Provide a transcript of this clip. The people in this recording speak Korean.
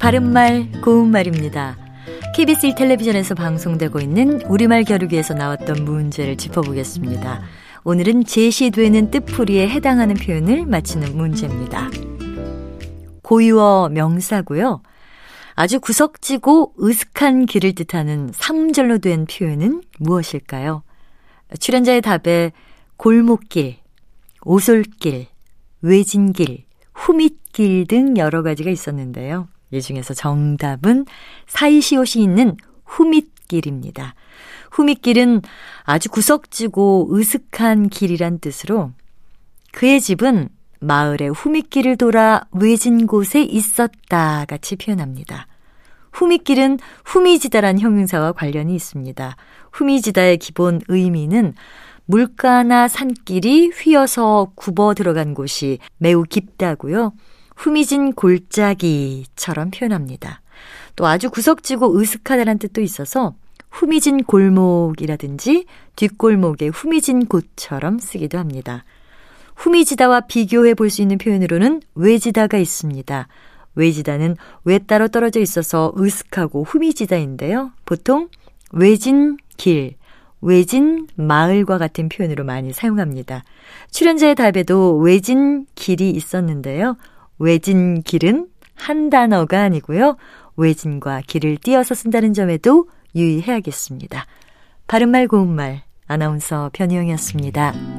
바른말 고운말입니다. KBS 1텔레비전에서 방송되고 있는 우리말 겨루기에서 나왔던 문제를 짚어보겠습니다. 오늘은 제시되는 뜻풀이에 해당하는 표현을 맞히는 문제입니다. 고유어 명사고요. 아주 구석지고 으슥한 길을 뜻하는 3절로 된 표현은 무엇일까요? 출연자의 답에 골목길, 오솔길, 외진길, 후밋길 등 여러 가지가 있었는데요. 이 중에서 정답은 사이시옷이 있는 후밋길입니다. 후밋길은 아주 구석지고 으슥한 길이란 뜻으로 그의 집은 마을의 후밋길을 돌아 외진 곳에 있었다 같이 표현합니다. 후밋길은 후미지다란 형용사와 관련이 있습니다. 후미지다의 기본 의미는 물가나 산길이 휘어서 굽어 들어간 곳이 매우 깊다고요. 후미진 골짜기처럼 표현합니다. 또 아주 구석지고 으슥하다는 뜻도 있어서 후미진 골목이라든지 뒷골목의 후미진 곳처럼 쓰기도 합니다. 후미지다와 비교해 볼 수 있는 표현으로는 외지다가 있습니다. 외지다는 외 따로 떨어져 있어서 으슥하고 후미지다인데요. 보통 외진 길, 외진 마을과 같은 표현으로 많이 사용합니다. 출연자의 답에도 외진 길이 있었는데요. 외진 길은 한 단어가 아니고요. 외진과 길을 띄어서 쓴다는 점에도 유의해야겠습니다. 바른말 고운말 아나운서 변희영이었습니다.